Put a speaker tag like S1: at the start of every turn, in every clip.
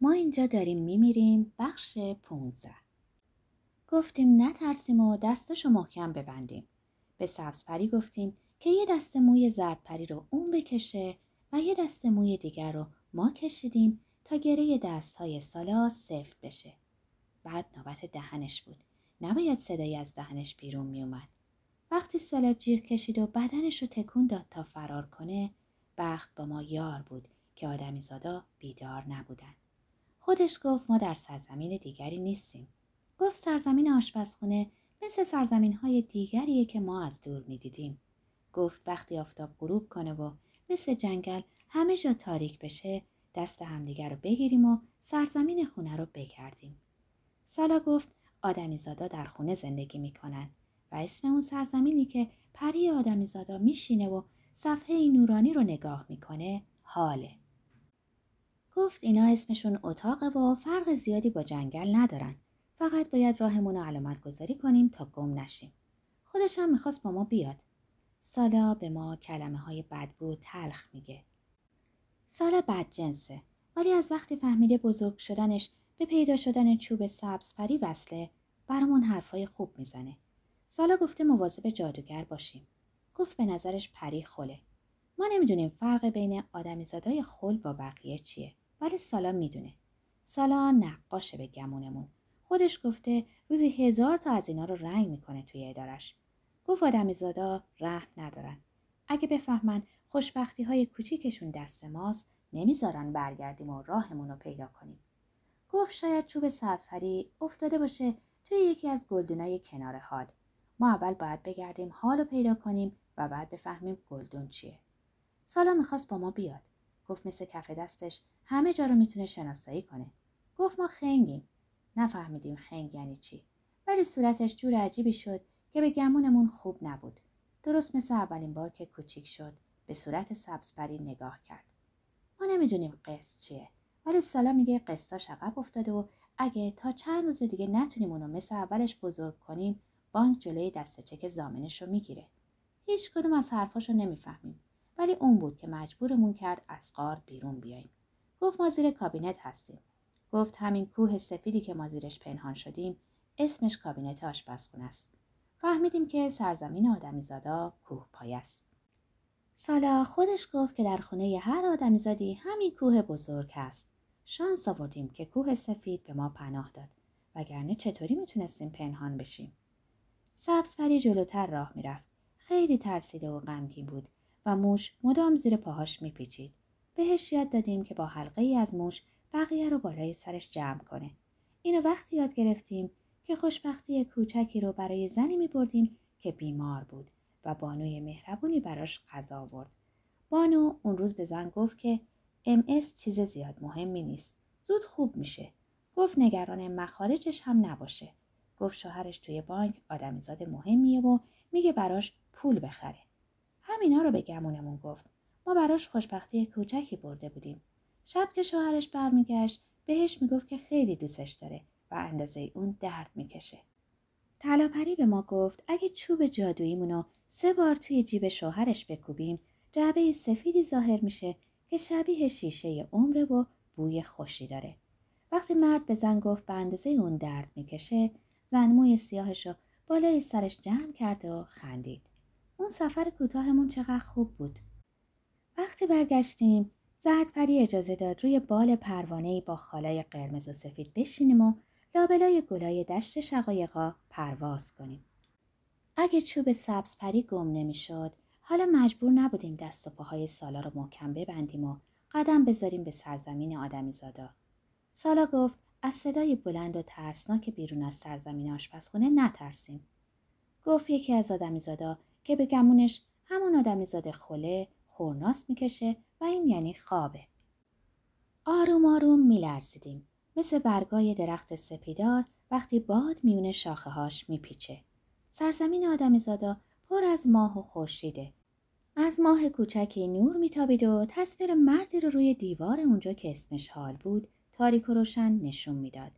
S1: ما اینجا داریم میمیریم بخش پونزه گفتیم نترسیم و دستشو محکم ببندیم به سبزپری گفتیم که یه دست موی زردپری رو اون بکشه و یه دست موی دیگر رو ما کشیدیم تا گره دست های سالا سفت بشه. بعد نوبت دهنش بود. نباید صدایی از دهنش بیرون می اومد. وقتی سالا جیغ کشید و بدنش رو تکون داد تا فرار کنه بخت با ما یار بود که آدمی زادا بیدار نبودن. خودش گفت ما در سرزمین دیگری نیستیم. گفت سرزمین آشپزخونه مثل سرزمین های دیگریه که ما از دور می‌دیدیم. گفت وقتی آفتاب غروب کنه و مثل جنگل همه جا تاریک بشه دست همدیگر رو بگیریم و سرزمین خونه رو بگردیم. سالا گفت آدمیزادا در خونه زندگی می‌کنن و اسم اون سرزمینی که پری آدمیزادا میشینه و صفحه نورانی رو نگاه می‌کنه حاله. گفت اینا اسمشون اتاقه و فرق زیادی با جنگل ندارن. فقط باید راهمون رو علامت گذاری کنیم تا گم نشیم. خودش هم می‌خواست با ما بیاد. سالا به ما کلمه های بدبو تلخ میگه. سالا بد جنسه ولی از وقتی فهمیده بزرگ شدنش به پیدا شدن چوب سبز پری وصله برامون حرفای خوب می‌زنه. سالا گفته مواظب جادوگر باشیم. گفت به نظرش پری خله. ما نمی‌دونیم فرق بین آدمیزادای خل با بقیه چیه ولی سالا می‌دونه. سالا نقاشه به گمونمون. خودش گفته روزی هزار تا از اینا رو رنگ می‌کنه توی ادارش. گفت آدمیزادا رحم ندارن. اگه بفهمن خوشبختی های کوچیکشون دست ماست نمی‌ذارن برگردیم و راهمون رو پیدا کنیم. گفت شاید چوب سبزپری افتاده باشه توی یکی از گلدونای کنار حال. ما اول باید بگردیم حال رو پیدا کنیم و بعد بفهمیم گلدون چیه. سالا می‌خواست با ما بیاد. گفت مثل کف دستش همه جا رو می‌تونه شناسایی کنه. گفت ما خنگیم. نفهمیدیم خنگ یعنی چی. ولی صورتش جور عجیبی شد که به گمونمون خوب نبود. درست مثل اولین بار که کوچیک شد به صورت سبزپری نگاه کرد. ما نمی‌دونیم قصد چیه ولی سالا میگه قصاش عقب افتاده و اگه تا چند روز دیگه نتونیم اونو مثل اولش بزرگ کنیم بانک جلوی دست چک زامنش رو می‌گیره. هیچ کدوم از حرفاشو نمی‌فهمیم ولی اون بود که مجبورمون کرد از قار بیرون بیاییم. گفت ما زیر کابینت هستیم. گفت همین کوه سفیدی که ما زیرش پنهان شدیم اسمش کابینت آشپزخونه است. فهمیدیم که سرزمین آدمیزادا کوه پای است. سالا خودش گفت که در خونه هر آدمیزادی همین کوه بزرگ است. شانس آوردیم که کوه سفید به ما پناه داد وگرنه چطوری می‌تونستیم پنهان بشیم سبز پری جلوتر راه می‌رفت خیلی ترسیده و غمگین بود و موش مدام زیر پاهاش میپیچید بهش یاد دادیم که با حلقه ای از موش بقیه رو بالای سرش جمع کنه اینو وقتی یاد گرفتیم که خوشبختی کوچکی رو برای زنی می بردیم که بیمار بود و بانوی مهربونی براش غذا آورد. بانو اون روز به زن گفت که ام چیز زیاد مهمی نیست. زود خوب میشه. گفت نگران مخارجش هم نباشه. گفت شوهرش توی بانک آدمیزاد مهمیه و میگه براش پول بخره. همینا رو به گمونمون گفت. ما براش خوشبختی کوچکی برده بودیم. شب که شوهرش برمیگشت بهش می‌گفت که خیلی دوستش داره و اندازه اون درد می‌کشه. تلاپری به ما گفت اگه چوب جادوییمونو سه بار توی جیب شوهرش بکوبیم جعبه سفیدی ظاهر میشه که شبیه شیشه عمره و بوی خوشی داره. وقتی مرد به زن گفت به اندازه اون درد می‌کشه زن موی سیاهش رو بالای سرش جمع کرد و خندید. اون سفر کوتاهمون چقدر خوب بود. وقتی برگشتیم زردپری اجازه داد روی بال پروانه با خالای قرمز و سفید بشینیم و لابلای گلای دشت شقایقا پرواز کنیم. اگه چوب سبز پری گم نمی‌شد حالا مجبور نبودیم دست و پاهای سالا رو محکم ببندیم و قدم بذاریم به سرزمین آدمی زادا. سالا گفت از صدای بلند و ترسناک بیرون از سرزمین آشپزخونه نترسیم. گفت یکی از زادا که به گمونش همون زاده خله خورناس می‌کشه و این یعنی خوابه. آروم آروم میلرزیدیم. مثل برگای درخت سپیدار وقتی باد میونه شاخه هاش میپیچه. سرزمین آدمیزادا پر از ماه و خورشیده. از ماه کوچکی نور میتابید و تصویر مردی رو روی دیوار اونجا که اسمش حال بود تاریک و روشن نشون می‌داد.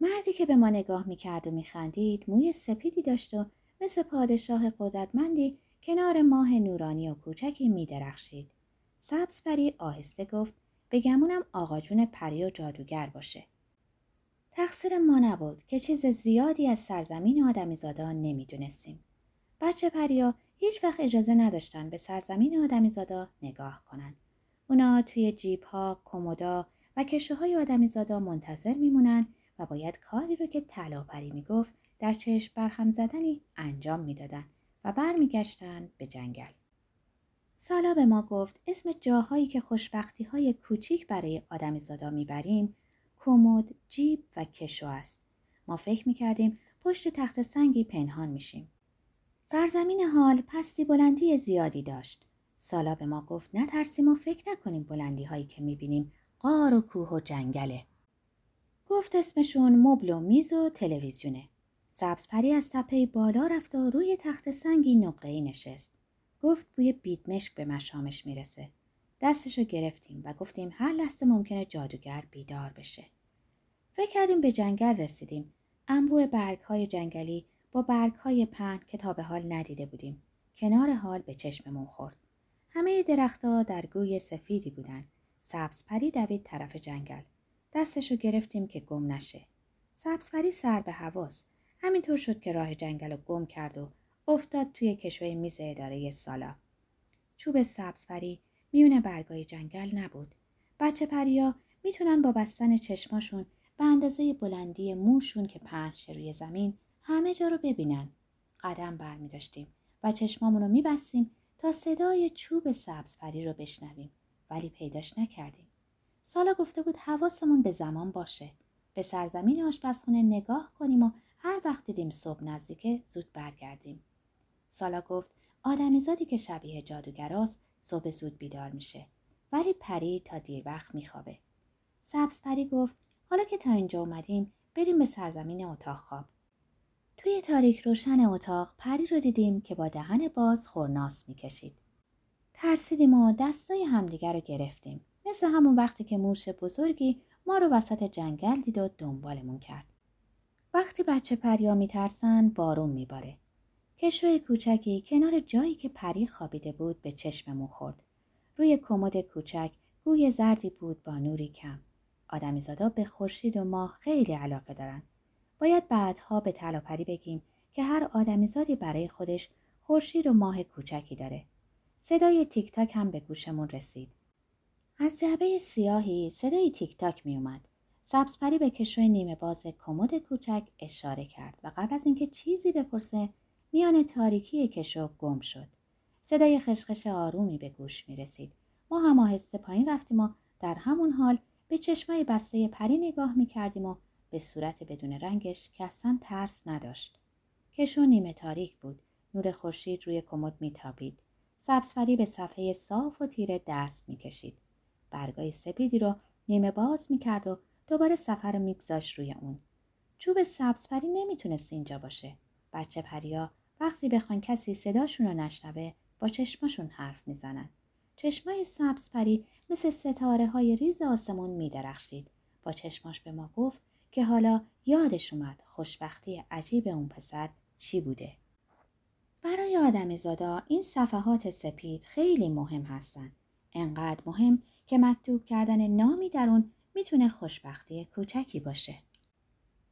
S1: مردی که به ما نگاه می‌کرد و میخندید موی سپیدی داشت و مثل پادشاه قدرتمندی کنار ماه نورانی و کوچکی میدرخشید. سبز پری آهسته گفت بگمونم آقا جون پری و جادوگر باشه. تقصیر ما نبود که چیز زیادی از سرزمین آدمیزادا نمی‌دونستیم. بچه پریا هیچ وقت اجازه نداشتن به سرزمین آدمیزادا نگاه کنن. اونا توی جیب ها، کمودا و کشه های آدمیزادا منتظر میمونن و باید کاری رو که طلاپری می‌گفت در چشم برهم زدنی انجام می‌دادن و برمیگشتن به جنگل. سالا به ما گفت اسم جاهایی که خوشبختی های کوچیک برای آدمیزادا می‌بریم کمد، جیب و کشو است. ما فکر می‌کردیم پشت تخت سنگی پنهان میشیم. سرزمین حال پستی بلندی زیادی داشت. سالا به ما گفت نترسیم و فکر نکنیم بلندی هایی که می‌بینیم قار و کوه و جنگله. گفت اسمشون مبل و میز و تلویزیونه. سبزپری از تپه بالا رفت و روی تخت سنگی نقره‌ای نشست. گفت بوی بیدمشک به مشامش می‌رسه. دستشو گرفتیم و گفتیم هر لحظه ممکنه جادوگر بیدار بشه. فکر کردیم به جنگل رسیدیم. انبوه برگ های جنگلی با برگ های پهن که تا به حال ندیده بودیم. کنار حال به چشممون خورد. همه درختها در گوی سفیدی بودن. سبزپری دوید طرف جنگل. دستشو گرفتیم که گم نشه. سبزپری سر به حواس. همینطور شد که راه جنگل رو گم کرد و افتاد توی کشوی میز اداره سالا. چوب سبزپری میون برگای جنگل نبود. بچه پریا می‌تونن با بستن چشماشون به اندازه بلندی موشون که پنج روی زمین همه جا رو ببینن. قدم برمی داشتیم و چشمامون رو میبستیم تا صدای چوب سبزپری رو بشنویم ولی پیداش نکردیم. سالا گفته بود حواسمون به زمان باشه. به سرزمین آشپزخونه نگاه کنیم و هر وقت دیدیم صبح نزدیکه زود برگردیم. سالا گفت آدمیزادی که شبیه جادوگراست صبح زود بیدار میشه ولی پری تا دیر وقت میخوابه. سبز پری گفت حالا که تا اینجا اومدیم بریم به سرزمین اتاق خواب. توی تاریک روشن اتاق پری رو دیدیم که با دهن باز خورناس می‌کشید. ترسیدیم و دستای همدیگر رو گرفتیم. مثل همون وقتی که موش بزرگی ما رو وسط جنگل دید و دنبالمون کرد. وقتی بچه پریا میترسن بارون میباره. کشوی کوچکی کنار جایی که پری خوابیده بود به چشممون خورد. روی کمد کوچک گوی زردی بود با نوری کم. آدمیزادا به خورشید و ماه خیلی علاقه دارن. باید بعدها به طلاپری بگیم که هر آدمیزادی برای خودش خورشید و ماه کوچکی داره. صدای تیک تاک هم به گوشمون رسید. از جعبه سیاهی صدای تیک تاک می اومد. سبزپری به کشوی نیمه باز کمد کوچک اشاره کرد و قبل از اینکه چیزی بپرسه میان تاریکی کشو گم شد. صدای خشخش آرومی به گوش می رسید. ما هم آهسته پایین رفتیم و در همون حال به چشمای بسته پری نگاه می کردیم و به صورت بدون رنگش که اصلا ترس نداشت. کشو نیمه تاریک بود. نور خورشید روی کمد میتابید. سبزپری به صفحه صاف و تیره دست می‌کشید. برگای سپیدی رو نیمه باز می‌کرد و دوباره سفر میگذاشت روی اون. چوب سبزپری نمی‌تونست اینجا باشه. بچه پریا وقتی بخوان کسی صداشون رو نشنوه با چشماشون حرف می‌زنن. چشمای سبز پری مثل ستاره های ریز آسمون میدرخشید. با چشماش به ما گفت که حالا یادش اومد خوشبختی عجیب اون پسر چی بوده. برای آدم زادا این صفحات سپید خیلی مهم هستن. انقدر مهم که مکتوب کردن نامی در اون می‌تونه خوشبختی کوچکی باشه.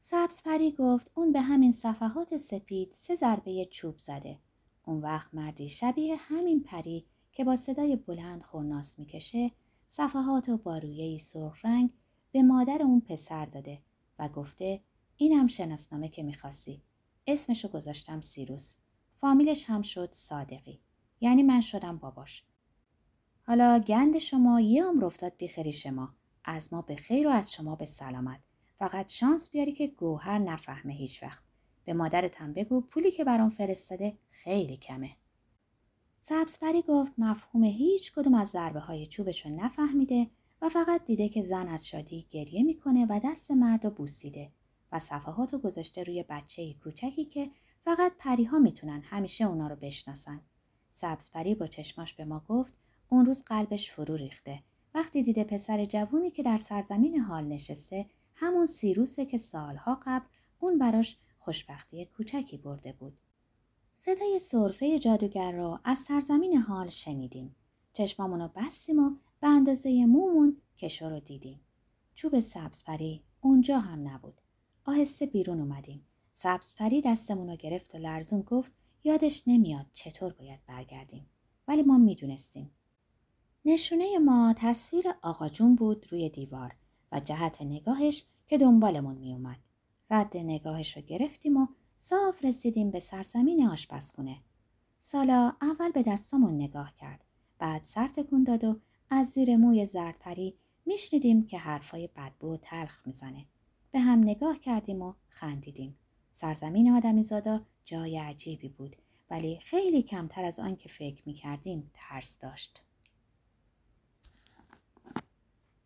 S1: سبز پری گفت اون به همین صفحات سپید سه ضربه چوب زده. اون وقت مردی شبیه همین پری که با صدای بلند خورناس می‌کشه صفحات و با رویهی سرخ رنگ به مادر اون پسر داده و گفته اینم شناسنامه که می‌خواستی. اسمشو گذاشتم سیروس. فامیلش هم شد صادقی. یعنی من شدم باباش. حالا گند شما یه عمر افتاد بیخری شما. از ما به خیر و از شما به سلامت. فقط شانس بیاری که گوهر نفهمه هیچ وقت. به مادرت هم بگو پولی که برام فرستاده خیلی کمه. سبزپری گفت مفهوم هیچ کدوم از ضربه های چوبشو نفهمیده و فقط دیده که زن از شادی گریه می‌کنه و دست مرد رو بوسیده و صفحات رو گذاشته روی بچه کوچکی که فقط پریها می‌تونن همیشه اونا رو بشناسن. سبزپری با چشماش به ما گفت اون روز قلبش فرو ریخته وقتی دیده پسر جوونی که در سرزمین حال نشسته همون سیروسه که سالها قبل اون براش خوشبختی کوچکی برده بود. صدای صرفه جادوگر را از سرزمین حال شنیدیم. چشمامونو بستیم و به اندازه مومون کشو رو دیدیم. چوب سبزپری اونجا هم نبود. آهسته بیرون اومدیم. سبزپری دستمون رو گرفت و لرزون گفت یادش نمیاد چطور باید برگردیم. ولی ما می‌دونستیم. نشونه ما تصویر آقا جون بود روی دیوار و جهت نگاهش که دنبالمون میومد. رد نگاهش رو گرفتیم و صاف رسیدیم به سرزمین آشپزخونه. سالا اول به دستامون نگاه کرد. بعد سر تکون داد و از زیر موی زردپری میشنیدیم که حرفای بدبو و تلخ می‌زنه. به هم نگاه کردیم و خندیدیم. سرزمین آدمیزادا جای عجیبی بود ولی خیلی کمتر از آن که فکر می‌کردیم ترس داشت.